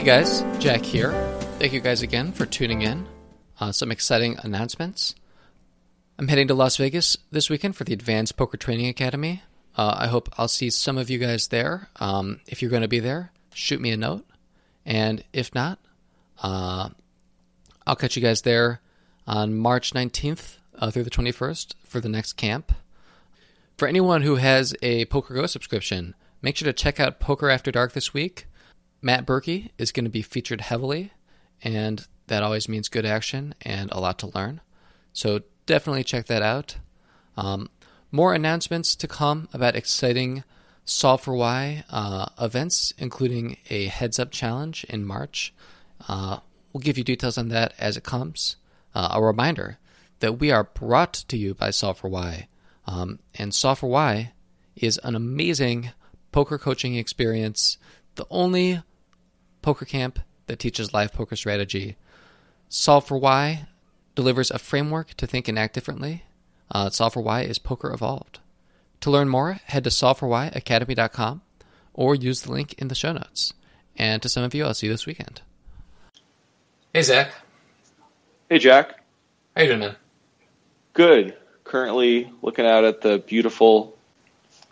Hey guys, Jack here. Thank you guys again for tuning in. Uh, some exciting announcements. I'm heading to Las Vegas this weekend for the Advanced Poker Training Academy. Uh, I hope I'll see some of you guys there. Um, if you're going to be there, shoot me a note. And if not, uh, I'll catch you guys there on March 19th uh, through the 21st for the next camp. For anyone who has a PokerGo subscription, make sure to check out Poker After Dark this week. Matt Berkey is going to be featured heavily, and that always means good action and a lot to learn. So definitely check that out. Um, more announcements to come about exciting Solve for Why uh, events, including a heads up challenge in March. Uh, we'll give you details on that as it comes. Uh, a reminder that we are brought to you by Solve for Why. Um, and Solve for Why is an amazing poker coaching experience, the only poker camp that teaches live poker strategy. Solve for Why delivers a framework to think and act differently. Uh, Solve for Why is poker evolved. To learn more, head to solveforwhyacademy.com or use the link in the show notes. And to some of you, I'll see you this weekend. Hey, Zach. Hey, Jack. How you doing, man? Good. Currently looking out at the beautiful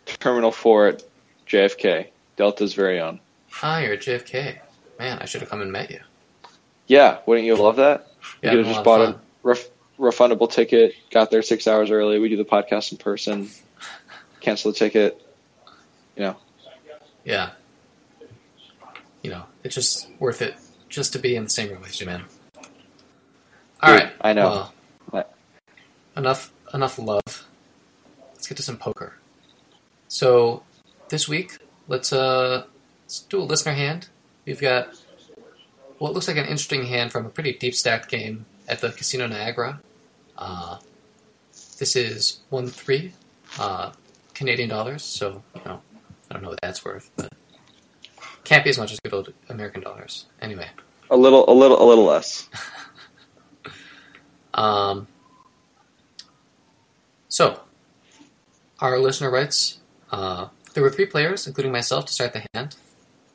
Terminal 4 at JFK, Delta's very own. Hi, you're at JFK. Man, I should have come and met you. Yeah, wouldn't you love that? You it'd could have just bought a ref- refundable ticket, got there six hours early. We do the podcast in person, cancel the ticket. You know, Yeah. You know, it's just worth it just to be in the same room with you, man. All Dude, right. I know. well, What? enough enough love. Let's get to some poker. So this week, let's uh let's do a listener hand. We've got what looks like an interesting hand from a pretty deep stacked game at the Casino Niagara. Uh, this is one three uh, Canadian dollars, so you know I don't know what that's worth, but can't be as much as good old American dollars. Anyway, a little, a little, a little less. Um, so, our listener writes uh, There were three players, including myself, to start the hand.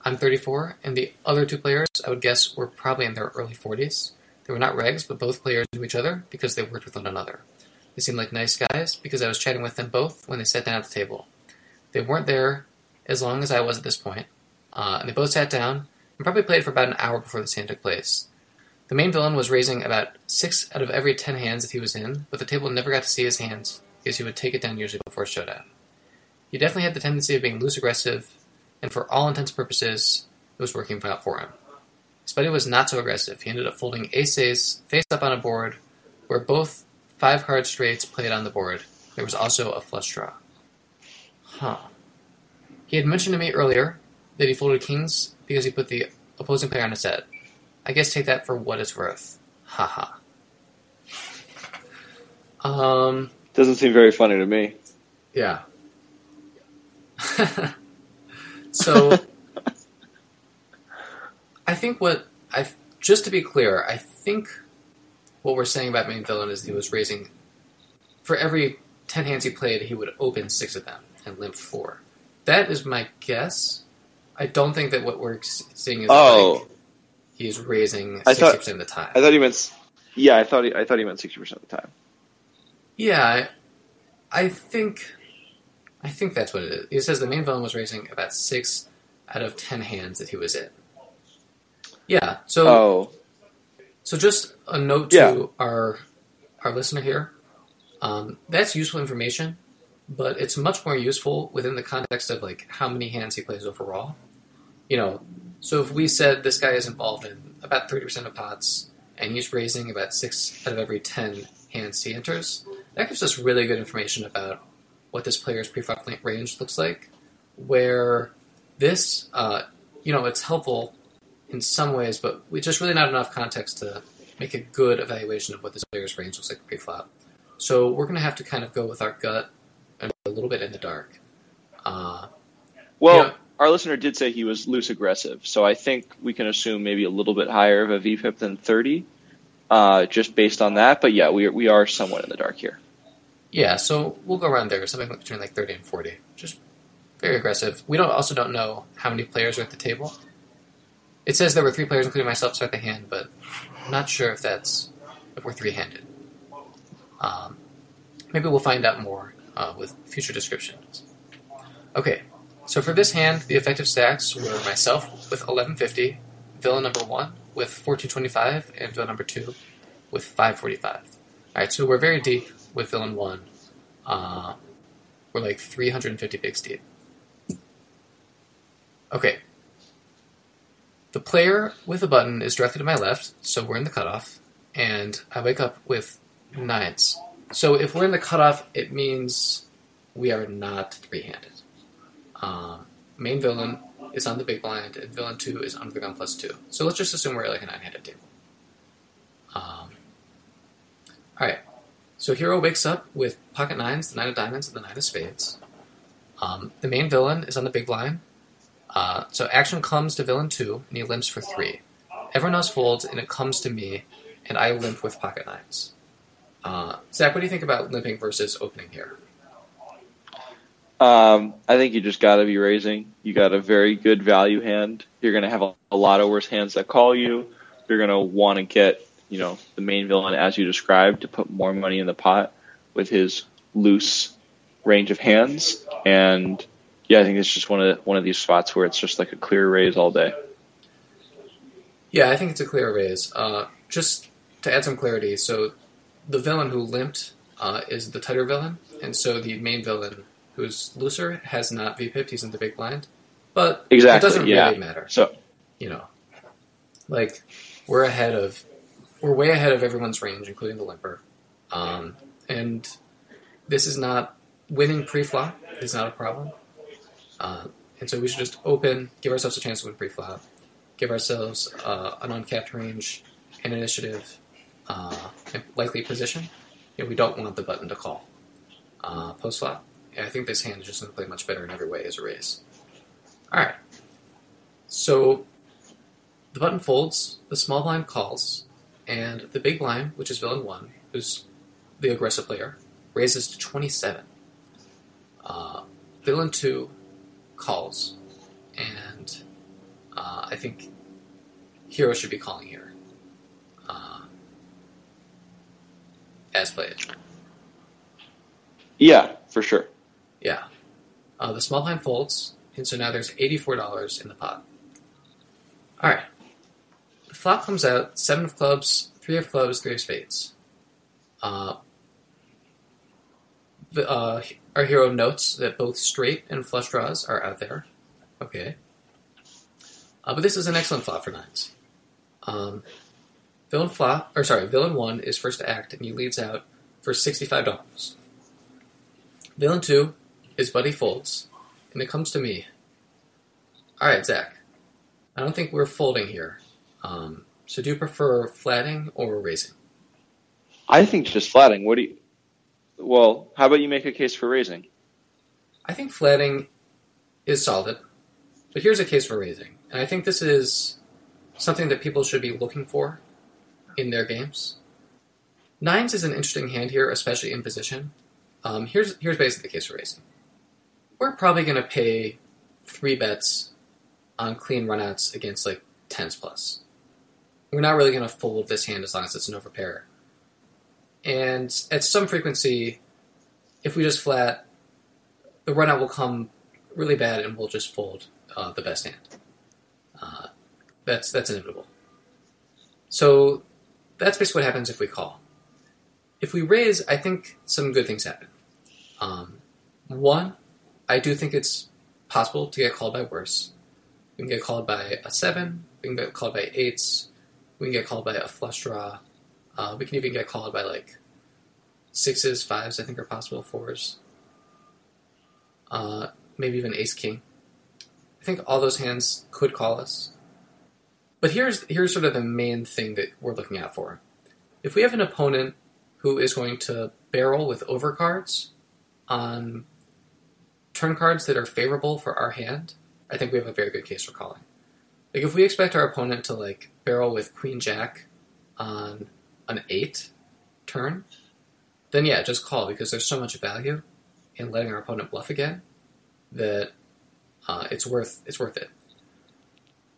I'm 34, and the other two players, I would guess, were probably in their early 40s. They were not regs, but both players knew each other because they worked with one another. They seemed like nice guys because I was chatting with them both when they sat down at the table. They weren't there as long as I was at this point, uh, and they both sat down and probably played for about an hour before the hand took place. The main villain was raising about six out of every ten hands that he was in, but the table never got to see his hands because he would take it down usually before showdown. He definitely had the tendency of being loose aggressive, and for all intents and purposes, it was working out for him. His buddy was not so aggressive. He ended up folding ace ace face up on a board where both five card straights played on the board. There was also a flush draw. Huh. He had mentioned to me earlier that he folded kings because he put the opposing player on a set. I guess take that for what it's worth. Haha. um, Doesn't seem very funny to me. yeah. so, I think what I just to be clear, I think what we're saying about main villain is he was raising for every ten hands he played, he would open six of them and limp four. That is my guess. I don't think that what we're seeing is Oh. like he's raising sixty percent of the time. I thought he meant. Yeah, I thought he, I thought he meant sixty percent of the time. Yeah, I, I think, I think that's what it is. It says the main villain was raising about six out of ten hands that he was in. Yeah. So, Oh, so just a note Yeah. to our our listener here. Um, that's useful information, but it's much more useful within the context of like how many hands he plays overall. You know, so if we said this guy is involved in about thirty percent of pots, and he's raising about six out of every ten hands he enters, that gives us really good information about what this player's preflop range looks like. Where this, uh, you know, it's helpful in some ways, but we just really not enough context to make a good evaluation of what this player's range looks like pre-flop. So we're going to have to kind of go with our gut and a little bit in the dark. Uh, well, Yeah. our listener did say he was loose aggressive, so I think we can assume maybe a little bit higher of a VPIP than thirty, uh, just based on that. But yeah, we are, we are somewhat in the dark here. Yeah, so we'll go around there, something between like 30 and 40. Just very aggressive. We don't also don't know how many players are at the table. It says there were three players, including myself, start the hand, but I'm not sure if that's if we're three-handed. Um, maybe we'll find out more uh, with future descriptions. Okay, so for this hand, the effective stacks were myself with 1150, villain number one with 1425, and villain number two with 545. Alright, so we're very deep with villain one. Uh, we're like 350 bigs deep. Okay. The player with the button is directly to my left, so we're in the cutoff, and I wake up with nines. So if we're in the cutoff, it means we are not three-handed. Um, main villain is on the big blind, and villain two is under the gun plus two. So let's just assume we're like a nine-handed table. Um, all right. So hero wakes up with pocket nines, the nine of diamonds, and the nine of spades. Um, the main villain is on the big blind. Uh, so action comes to villain two, and he limps for three. Everyone else folds, and it comes to me, and I limp with pocket nines. Uh, Zach, what do you think about limping versus opening here? Um, I think you just got to be raising. You got a very good value hand. You're going to have a, a, lot of worse hands that call you. You're going to want to get, you know, the main villain as you described to put more money in the pot with his loose range of hands. And yeah, I think it's just one of one of these spots where it's just like a clear raise all day. Yeah, I think it's a clear raise. Uh, just to add some clarity, so the villain who limped uh, is the tighter villain, and so the main villain who's looser has not VPIP'd. He's in the big blind, but exactly, it doesn't yeah. really matter. So you know, like we're ahead of, we're way ahead of everyone's range, including the limper, um, and this is not winning pre-flop is not a problem. Uh, and so we should just open, give ourselves a chance to win pre-flop, give ourselves uh, an uncapped range, an initiative, uh, and likely position. You know, we don't want the button to call uh, post flop. I think this hand is just going to play much better in every way as a raise. All right. So the button folds, the small blind calls, and the big blind, which is villain one, who's the aggressive player, raises to 27. Uh, villain two calls, and uh, I think hero should be calling here. Uh, as played. Yeah, for sure. Yeah. Uh, the small blind folds, and so now there's $84 in the pot. Alright. The flop comes out seven of clubs, three of clubs, three of spades. Uh, the, uh, our hero notes that both straight and flush draws are out there. Okay. Uh, but this is an excellent flop for nines. Um, villain flop, or sorry, villain one is first to act, and he leads out for sixty-five dollars. Villain two is Buddy folds, and it comes to me. All right, Zach. I don't think we're folding here. Um, so do you prefer flatting or raising? I think just flatting. What do you? Well, how about you make a case for raising? I think flatting is solid, but here's a case for raising, and I think this is something that people should be looking for in their games. Nines is an interesting hand here, especially in position. Um, here's here's basically the case for raising. We're probably going to pay three bets on clean runouts against like tens plus. We're not really going to fold this hand as long as it's an overpair. And at some frequency, if we just flat, the runout will come really bad, and we'll just fold uh, the best hand. Uh, that's that's inevitable. So that's basically what happens if we call. If we raise, I think some good things happen. Um, one, I do think it's possible to get called by worse. We can get called by a seven. We can get called by eights. We can get called by a flush draw. Uh, we can even get called by like sixes, fives. I think are possible. Fours. Uh, maybe even ace king. I think all those hands could call us. But here's here's sort of the main thing that we're looking out for. If we have an opponent who is going to barrel with overcards on turn cards that are favorable for our hand, I think we have a very good case for calling. Like if we expect our opponent to like barrel with queen jack on an eight turn, then yeah, just call because there's so much value in letting our opponent bluff again that uh, it's worth it's worth it.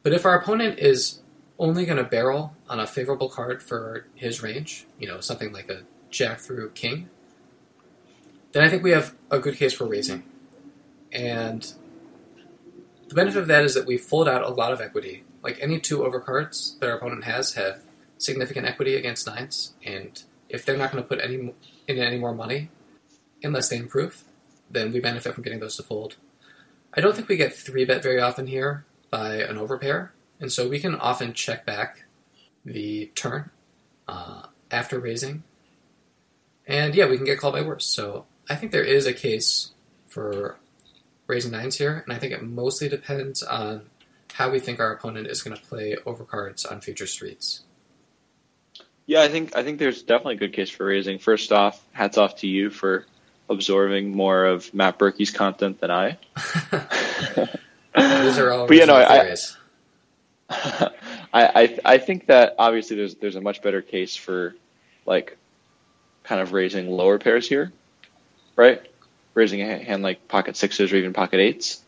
But if our opponent is only going to barrel on a favorable card for his range, you know, something like a jack through king, then I think we have a good case for raising. And the benefit of that is that we fold out a lot of equity. Like any two overcards that our opponent has have significant equity against nines, and if they're not going to put any in any more money unless they improve, then we benefit from getting those to fold. I don't think we get three bet very often here by an overpair, and so we can often check back the turn uh, after raising, and yeah, we can get called by worse. So I think there is a case for raising nines here, and I think it mostly depends on how we think our opponent is going to play overcards on future streets. Yeah, I think I think there's definitely a good case for raising. First off, hats off to you for absorbing more of Matt Berkey's content than I. Those are all But, you know, I- I, I I think that obviously there's there's a much better case for like kind of raising lower pairs here, right? Raising a hand like pocket sixes or even pocket eights.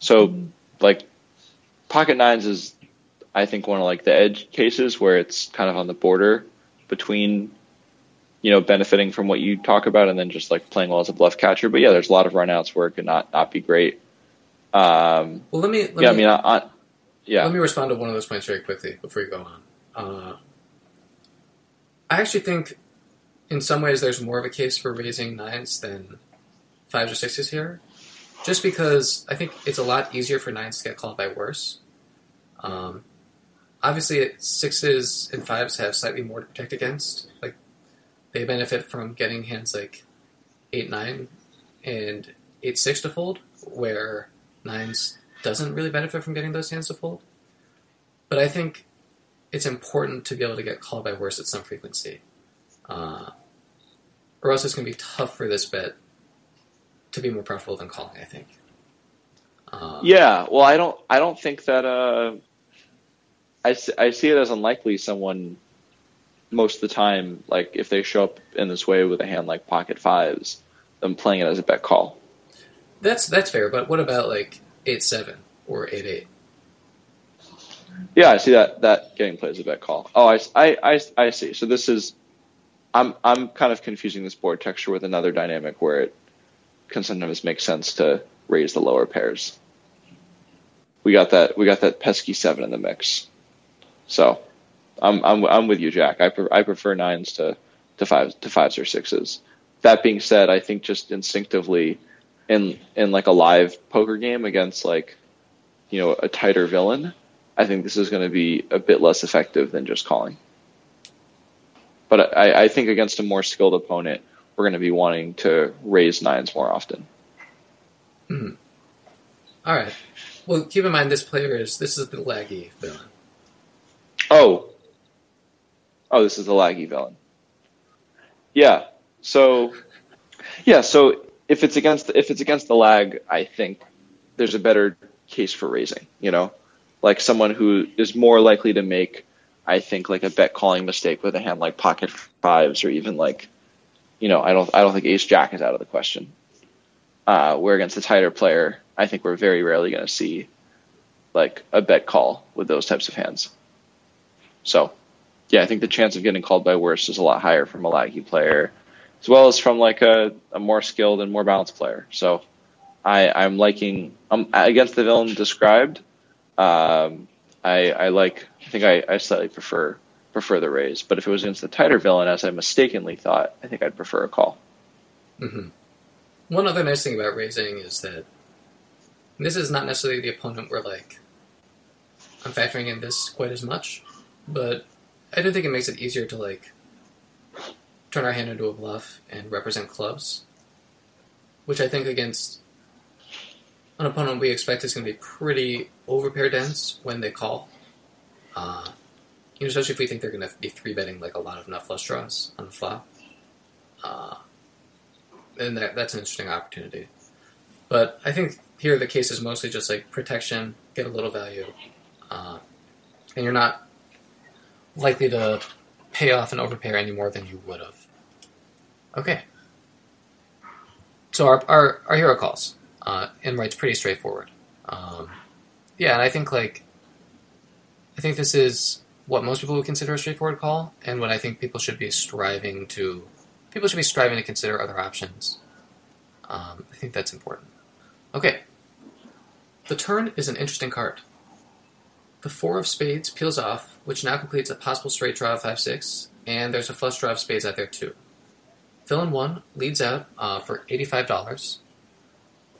So like pocket nines is I think one of like the edge cases where it's kind of on the border between you know benefiting from what you talk about and then just like playing well as a bluff catcher. But yeah, there's a lot of runouts where it could not not be great. Um, well, let me let yeah, I mean, I, I, yeah. Let me respond to one of those points very quickly before you go on. Uh, I actually think, in some ways, there's more of a case for raising nines than fives or sixes here, just because I think it's a lot easier for nines to get called by worse. Um, obviously, sixes and fives have slightly more to protect against. Like they benefit from getting hands like eight nine and eight six to fold, where nines doesn't really benefit from getting those hands to fold. But I think it's important to be able to get called by worse at some frequency. Uh, or else it's going to be tough for this bet to be more profitable than calling, I think. Uh, Yeah, well, I don't, I don't think that. Uh, I see it as unlikely someone most of the time, like if they show up in this way with a hand like pocket fives, them playing it as a bet call. That's that's fair, but what about like eight seven or eight eight? Yeah, I see that that getting played as a bet call. Oh, I I I see. So this is, I'm I'm kind of confusing this board texture with another dynamic where it can sometimes make sense to raise the lower pairs. We got that we got that pesky seven in the mix. So, I'm I'm I'm with you, Jack. I pre- I prefer nines to to fives to fives or sixes. That being said, I think just instinctively, in in like a live poker game against like, you know, a tighter villain, I think this is going to be a bit less effective than just calling. But I, I think against a more skilled opponent, we're going to be wanting to raise nines more often. Hmm. All right. Well, keep in mind this player is this is the laggy villain. Oh, oh, this is the laggy villain. Yeah. So, yeah. So if it's against if it's against the lag, I think there's a better case for raising. You know, like someone who is more likely to make, I think, like a bet calling mistake with a hand like pocket fives or even like, you know, I don't I don't think ace jack is out of the question. Uh, where against a tighter player, I think we're very rarely going to see like a bet call with those types of hands. So, yeah, I think the chance of getting called by worse is a lot higher from a laggy player, as well as from like a, a more skilled and more balanced player. So, I, I'm liking um, against the villain described. Um, I, I like. I think I, I slightly prefer prefer the raise, but if it was against the tighter villain, as I mistakenly thought, I think I'd prefer a call. hmm One other nice thing about raising is that this is not necessarily the opponent where like I'm factoring in this quite as much, but I do think it makes it easier to like turn our hand into a bluff and represent clubs, which I think against an opponent we expect is going to be pretty overpair dense when they call. Uh, you know, especially if we think they're going to be three betting like a lot of nut flush draws on the flop. Uh, and that, that's an interesting opportunity. But I think here the case is mostly just like protection, get a little value, uh, and you're not likely to pay off and overpair any more than you would have. Okay. So our our, our hero calls, uh, and right's pretty straightforward. Um, yeah, and I think like I think this is what most people would consider a straightforward call, and what I think people should be striving to people should be striving to consider other options. Um, I think that's important. Okay, the turn is an interesting card. The four of spades peels off, which now completes a possible straight draw of five six, and there's a flush draw of spades out there too. Villain one leads out uh, for eighty-five dollars.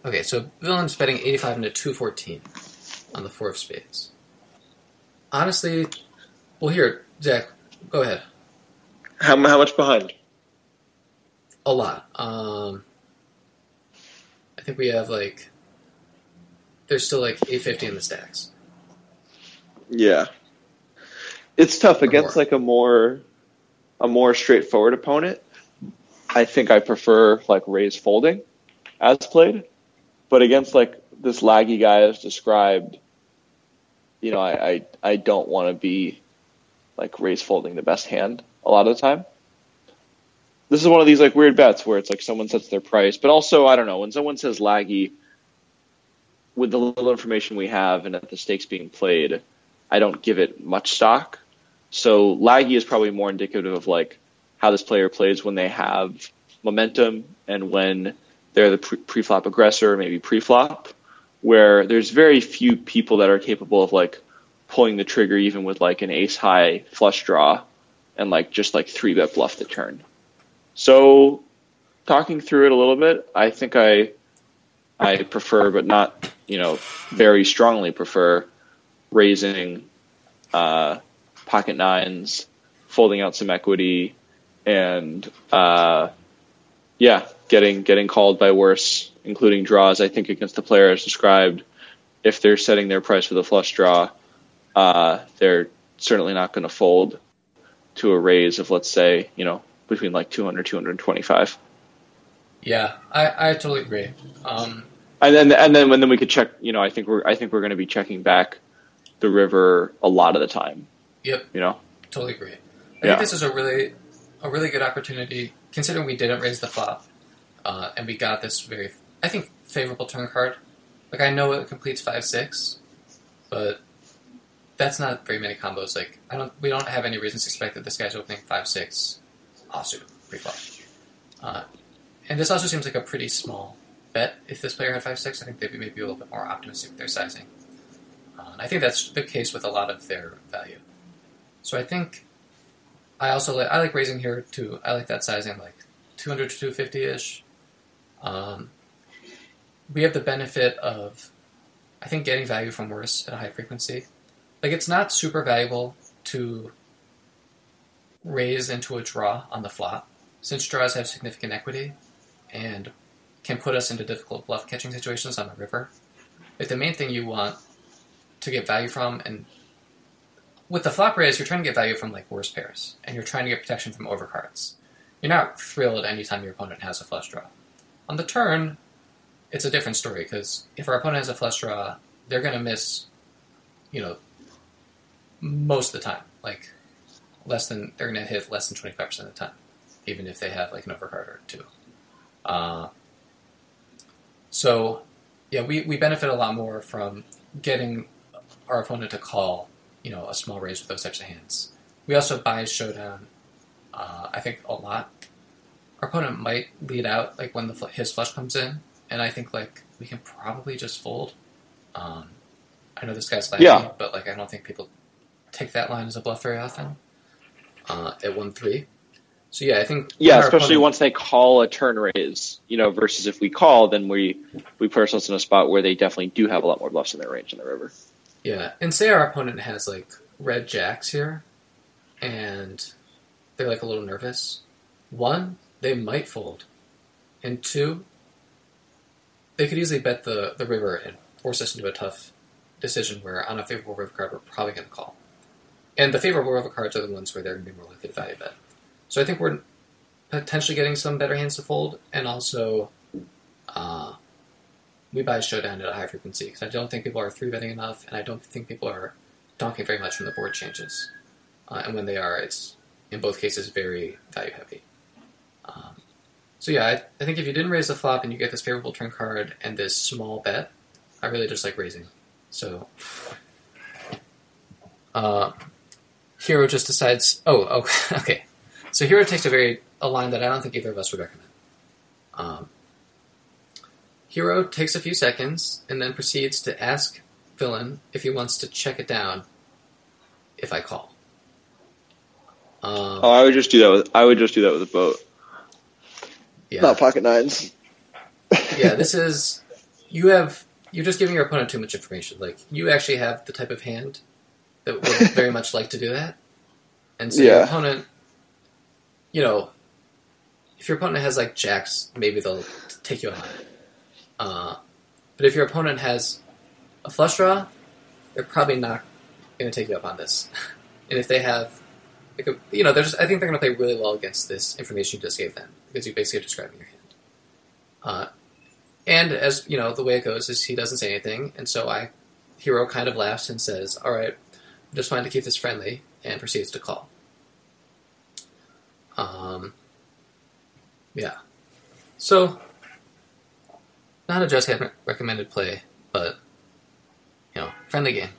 Okay, so villain's betting eighty-five into two fourteen on the four of spades. Honestly, well, here, Zach, go ahead. How, how much behind? A lot. Um, I think we have like there's still like eight fifty in the stacks. Yeah, it's tough Or against more. like a more a more straightforward opponent. I think I prefer like raise folding as played, but against like this laggy guy as described, you know, I I, I don't want to be like raise folding the best hand a lot of the time. This is one of these like weird bets where it's like someone sets their price, but also I don't know when someone says laggy. With the little information we have and at the stakes being played, I don't give it much stock. So laggy is probably more indicative of like how this player plays when they have momentum and when they're the pre- pre-flop aggressor, maybe pre-flop, where there's very few people that are capable of like pulling the trigger even with like an ace high flush draw and like just like three bet bluff the turn. So talking through it a little bit, I think I I prefer, but not you know very strongly prefer raising uh, pocket nines, folding out some equity, and uh, yeah, getting getting called by worse, including draws. I think against the player as described, if they're setting their price with a flush draw, uh, they're certainly not going to fold to a raise of let's say you know between like 200 225 Yeah, I, I totally agree. Um, and then and then and then we could check you know i think we're i think we're going to be checking back the river a lot of the time Yep. you know totally agree. I Yeah. think this is a really a really good opportunity considering we didn't raise the flop, uh, and we got this very I think favorable turn card. Like I know it completes five six, but that's not very many combos. Like I don't we don't have any reasons to expect that this guy's opening five six offsuit pre-flop. Uh, and this also seems like a pretty small bet. If this player had five six, I think they'd be maybe a little bit more optimistic with their sizing. Uh, and I think that's the case with a lot of their value. So I think I also like I like raising here too. I like that sizing like 200 to 250 ish. Um, we have the benefit of I think getting value from worse at a high frequency. Like it's not super valuable to raise into a draw on the flop, since draws have significant equity and can put us into difficult bluff catching situations on the river. Like the main thing you want to get value from and with the flop raise, you're trying to get value from like worse pairs, and you're trying to get protection from overcards. You're not thrilled anytime your opponent has a flush draw. On the turn, it's a different story because if our opponent has a flush draw, they're going to miss, you know, most of the time. Like less than they're going to hit less than twenty five percent of the time, even if they have like an overcard or two. Uh, so, yeah, we, we benefit a lot more from getting our opponent to call you know a small raise with those types of hands. We also buy showdown. Uh, I think a lot. Our opponent might lead out like when the his flush comes in, and I think like we can probably just fold. Um, I know this guy's laggy, Yeah. but like I don't think people take that line as a bluff very often. Uh, at one three, so yeah, I think yeah especially opponent- once they call a turn raise you know versus if we call then we we put ourselves in a spot where they definitely do have a lot more bluffs in their range in the river Yeah, and say our opponent has like red jacks here, and they're like a little nervous. One, they might fold, and two, they could easily bet the the river and force us into a tough decision where on a favorable river card we're probably going to call. And the favorable river cards are the ones where they're going to be more likely to value bet. So I think we're potentially getting some better hands to fold, and also uh, we buy a showdown at a high frequency because I don't think people are three betting enough, and I don't think people are donking very much when the board changes. Uh, and when they are, it's in both cases very value heavy. Um, so yeah, I, I think if you didn't raise the flop and you get this favorable turn card and this small bet, I really just like raising. So Uh, Hero just decides. Oh, okay. okay. So Hero takes a very a line that I don't think either of us would recommend. Um, Hero takes a few seconds and then proceeds to ask villain if he wants to check it down if I call. Um, Oh, I would just do that with I would just do that with a boat. yeah. Not pocket nines. yeah, this is you have you're just giving your opponent too much information. Like you actually have the type of hand that would very much like to do that, and so your opponent, you know, if your opponent has like jacks, maybe they'll take you on it. Uh, but if your opponent has a flush draw, they're probably not going to take you up on this. and if they have, like a, you know, they're just, I think they're going to play really well against this information you just gave them because you basically are describing your hand. Uh, and as you know, the way it goes is he doesn't say anything, and so I, hero kind of laughs and says, "All right, just wanted to keep this friendly," and proceeds to call. Um, yeah. So, not a just recommended play, but you know, friendly game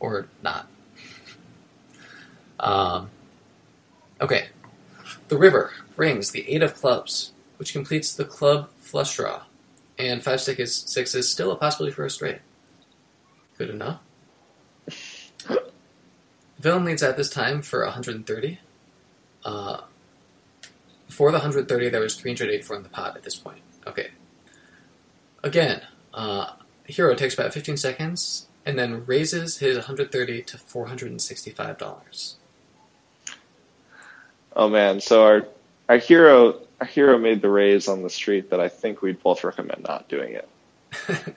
or not. Um, okay. The river brings the eight of clubs, which completes the club flush draw, and five six is, six is still a possibility for a straight. Good enough. Villain leads at this time for 130. Uh, for the 130, there was 384 in the pot at this point. Okay. Again, uh, Hero takes about 15 seconds and then raises his 130 to $465. Oh man, so our our hero our hero made the raise on the street that I think we'd both recommend not doing it.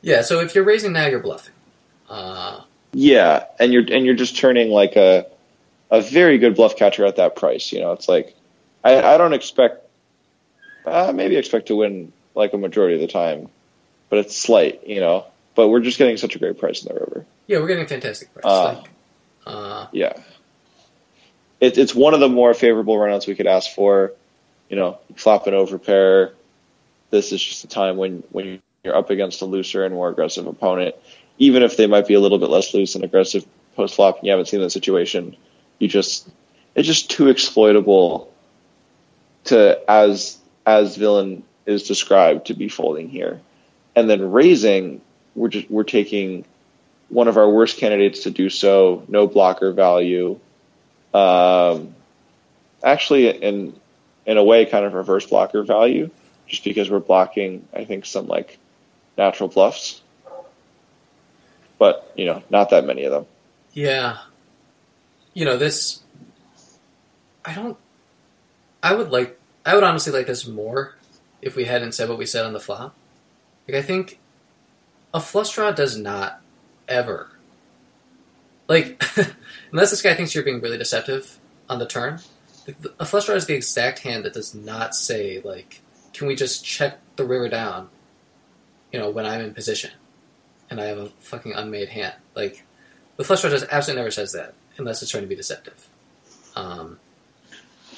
Yeah, so if you're raising now, you're bluffing. Uh, Yeah, and you're and you're just turning like a a very good bluff catcher at that price. You know, it's like I, I don't expect uh, maybe expect to win like a majority of the time, but it's slight. You know, but we're just getting such a great price in the river. yeah, we're getting a fantastic price. Uh, like, uh, Yeah, it, it's one of the more favorable runouts we could ask for. You know, flop an overpair. This is just a time when when you're up against a looser and more aggressive opponent, even if they might be a little bit less loose and aggressive post flop, and you haven't seen the situation. You just it's just too exploitable to as as villain is described to be folding here, and then raising. We're just we're taking one of our worst candidates to do so. No blocker value. Um, actually, in in a way, kind of reverse blocker value, just because we're blocking. I think some like natural bluffs, but you know, not that many of them. Yeah. You know, this. I don't. I would like. I would honestly like this more if we hadn't said what we said on the flop. Like, I think a flush draw does not ever. Like, unless this guy thinks you're being really deceptive on the turn, a flush draw is the exact hand that does not say, like, can we just check the river down, you know, when I'm in position and I have a fucking unmade hand. Like, the flush draw just absolutely never says that unless it's trying to be deceptive. Um,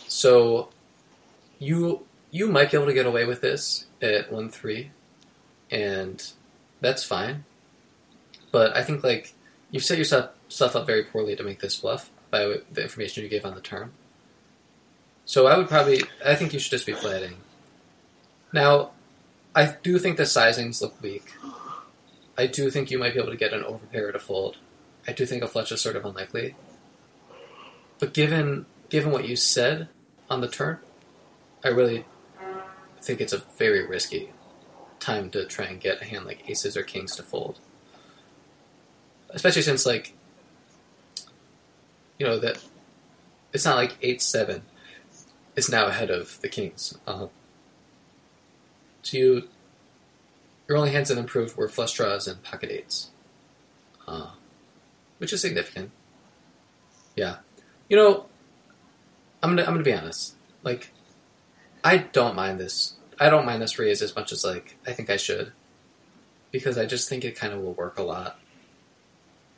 so you you might be able to get away with this at one three, and that's fine. But I think like you've set yourself stuff up very poorly to make this bluff by the information you gave on the turn. So I would probably I think you should just be flatting. Now, I do think the sizings look weak. I do think you might be able to get an overpair to fold. I do think a flush is sort of unlikely. But given given what you said on the turn, I really think it's a very risky time to try and get a hand like aces or kings to fold. Especially since like you know that it's not like eight seven is now ahead of the kings. Uh, so you your only hands that improved were flush draws and pocket eights, uh, which is significant. Yeah, you know, I'm gonna I'm gonna be honest. Like, I don't mind this. I don't mind this raise as much as like I think I should, because I just think it kind of will work a lot.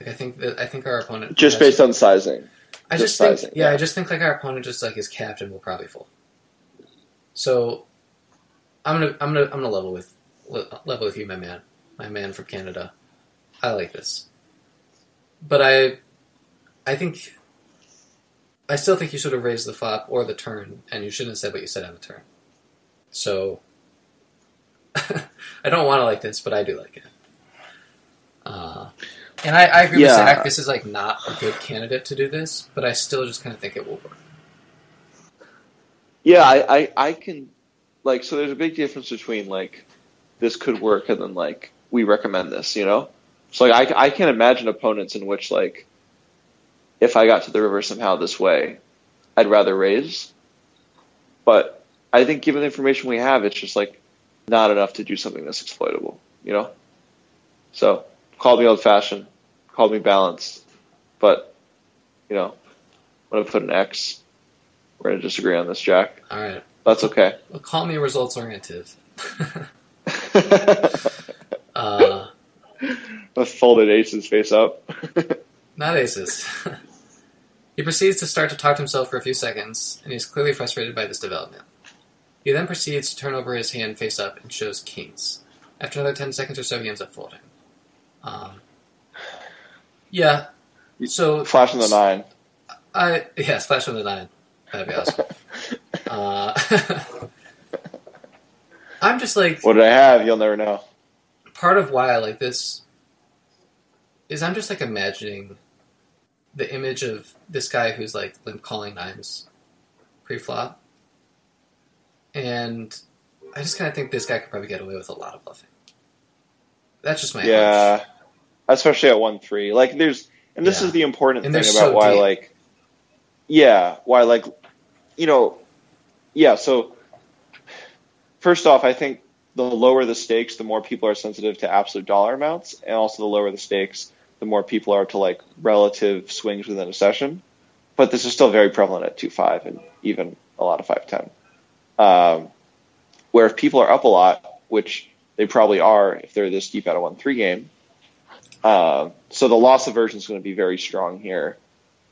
Like I think that I think our opponent Just based on sizing. I just just think, sizing, yeah, yeah. I just think like our opponent just like is capped and will probably fold. So, I'm gonna I'm gonna I'm gonna level with level with you, my man, my man from Canada. I like this. but I, I think, I still think you should have raised the flop or the turn, and you shouldn't have said what you said on the turn. So, I don't want to like this, but I do like it. Uh, and I, I agree Yeah. with Zach. This is like not a good candidate to do this, but I still just kind of think it will work. Yeah, I, I, I can like so there's a big difference between like this could work and then like we recommend this, you know? So like I, I can't imagine opponents in which like if I got to the river somehow this way, I'd rather raise. But I think given the information we have, it's just like not enough to do something that's exploitable, you know? So call me old fashioned, call me balanced, but you know, when I'm put an X. We're gonna disagree on this, Jack. All right. That's okay. Well, call me results oriented. uh, folded aces face up. not aces. he proceeds to start to talk to himself for a few seconds, and he's clearly frustrated by this development. He then proceeds to turn over his hand face up and shows kings. After another 10 seconds or so, he ends up folding. Um, yeah. So, Flash in the nine. I, yeah, splash on the nine. That'd be awesome. Uh, I'm just like, What did I have? You'll never know. part of why I like this is I'm just like imagining the image of this guy who's like limp calling nines pre-flop, and I just kind of think this guy could probably get away with a lot of bluffing. That's just my hunch. Yeah, especially at one three. Like there's, and this Yeah. is the important And thing about so why deep. like, yeah, why like, you know, yeah. So first off, I think the lower the stakes, the more people are sensitive to absolute dollar amounts, and also the lower the stakes, the more people are to like relative swings within a session. But this is still very prevalent at two five and even a lot of five ten. Um, where if people are up a lot, which they probably are if they're this deep out of one three game. Uh, so the loss aversion is going to be very strong here.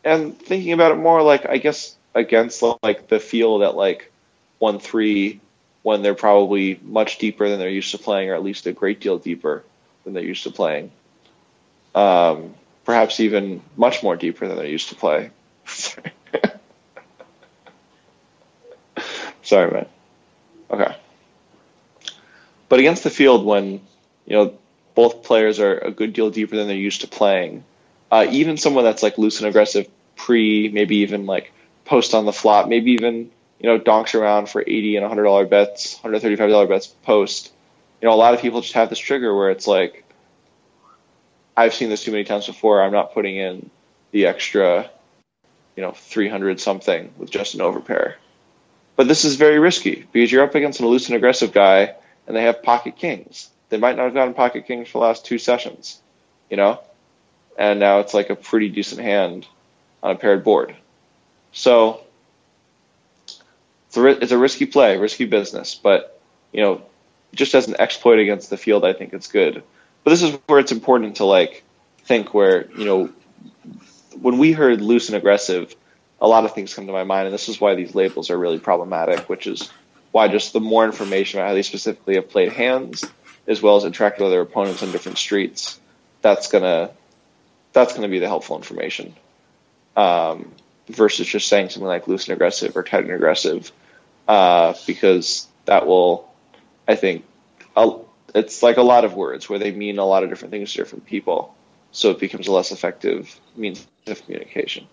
And thinking about it more, like I guess against like the feel that like one three, when they're probably much deeper than they're used to playing, or at least a great deal deeper than they're used to playing. Um, perhaps even much more deeper than they're used to play. Sorry, man. Okay. But against the field, when you know both players are a good deal deeper than they're used to playing, uh, even someone that's like loose and aggressive pre, maybe even like post on the flop, maybe even you know donks around for eighty and hundred dollar bets, hundred thirty five dollar bets post. You know, a lot of people just have this trigger where it's like, I've seen this too many times before. I'm not putting in the extra, you know, three hundred something with just an overpair. But this is very risky because you're up against a loose and aggressive guy, and they have pocket kings. They might not have gotten pocket kings for the last two sessions, you know, and now it's like a pretty decent hand on a paired board. So it's a, it's a risky play, risky business, but you know, just as an exploit against the field, I think it's good. But this is where it's important to like think where you know when we heard loose and aggressive, a lot of things come to my mind, and this is why these labels are really problematic, which is why just the more information about how they specifically have played hands, as well as interacted with their opponents on different streets, that's gonna that's gonna be the helpful information. Um, versus just saying something like loose and aggressive or tight and aggressive, uh, because that will, I think, i it's like a lot of words where they mean a lot of different things to different people, so it becomes a less effective means of communication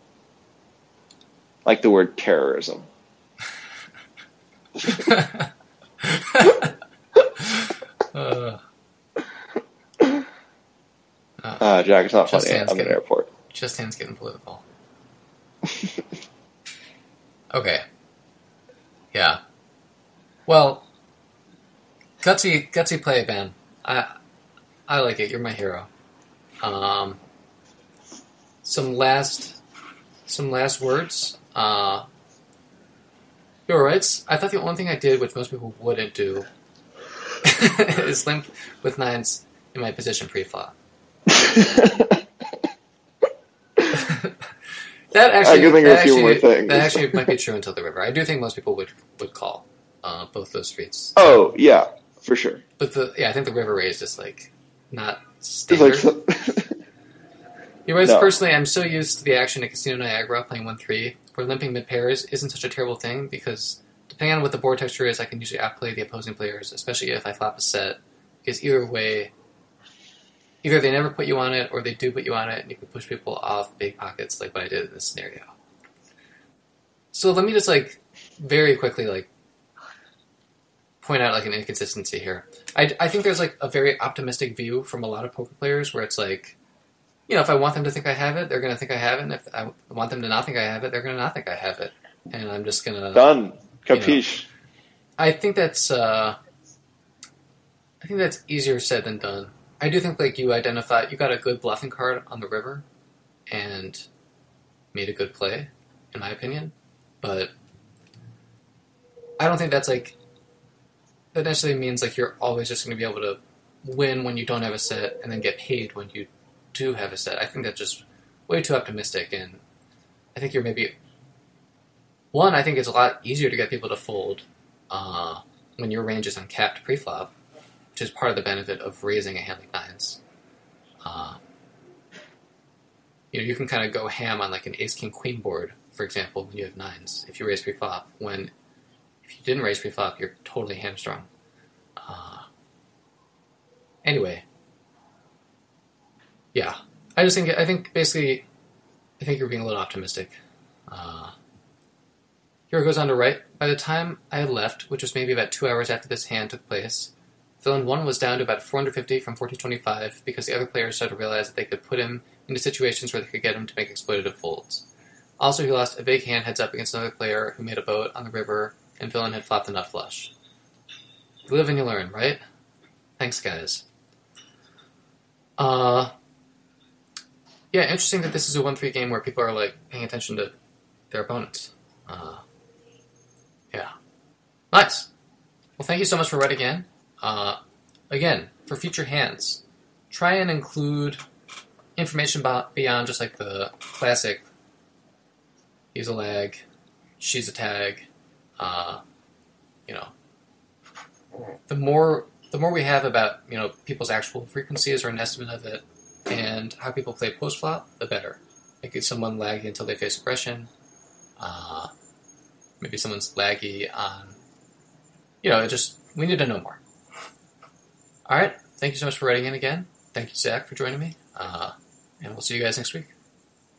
like the word terrorism. Uh, Uh, Jack, it's not funny. I'm in an airport. just hands getting political. okay. Yeah. Well, gutsy, gutsy play, Ben. I, I like it. You're my hero. Um, some last, some last words. Uh, you're right. I thought the only thing I did, which most people wouldn't do, is limp with nines in my position pre-flop. That actually, I can think of a few more things. That actually might be true until the river. I do think most people would would call uh, both those streets. oh yeah, for sure. But the yeah, I think the river raised is just like not It's standard. like You guys, No. personally, I'm so used to the action at Casino Niagara playing 1 3, where limping mid pairs isn't such a terrible thing because depending on what the board texture is, I can usually outplay the opposing players, especially if I flop a set. Because either way, either they never put you on it or they do put you on it and you can push people off big pockets like what I did in this scenario. So let me just like very quickly like point out like an inconsistency here. I, I think there's like a very optimistic view from a lot of poker players where it's like, you know, if I want them to think I have it, they're going to think I have it. And if I want them to not think I have it, they're going to not think I have it. And I'm just going to. Done. Capiche. I think that's. Uh, I think that's easier said than done. I do think like you identified, you got a good bluffing card on the river, and made a good play, in my opinion. But I don't think that's like that necessarily means like you're always just going to be able to win when you don't have a set and then get paid when you do have a set. I think that's just way too optimistic, and I think you're maybe one. I think it's a lot easier to get people to fold uh, when your range is uncapped pre-flop, which is part of the benefit of raising a hand like nines. Uh, you know, you can kind of go ham on like an ace king queen board, for example, when you have nines. If you raise pre-flop, when if you didn't raise pre-flop, you're totally hamstrung. Uh, anyway, yeah, I just think I think basically, I think you're being a little optimistic. Uh, here it goes on to write. By the time I had left, which was maybe about two hours after this hand took place, villain one was down to about 450 from 1425 because the other players started to realize that they could put him into situations where they could get him to make exploitative folds. Also, he lost a big hand heads up against another player who made a boat on the river, and villain had flopped a nut flush. You live and you learn, right? Thanks, guys. Uh, yeah, interesting that this is a one-three game where people are like paying attention to their opponents. Uh, yeah, nice. Well, thank you so much for writing in. Uh, again, for future hands, try and include information about beyond just like the classic. He's a lag, she's a tag. Uh, you know, the more the more we have about you know people's actual frequencies or an estimate of it, and how people play post flop, the better. Like if someone laggy until they face aggression, uh, maybe someone's laggy on, you know, it just we need to know more. All right, thank you so much for writing in again. Thank you, Zach, for joining me, uh, and we'll see you guys next week.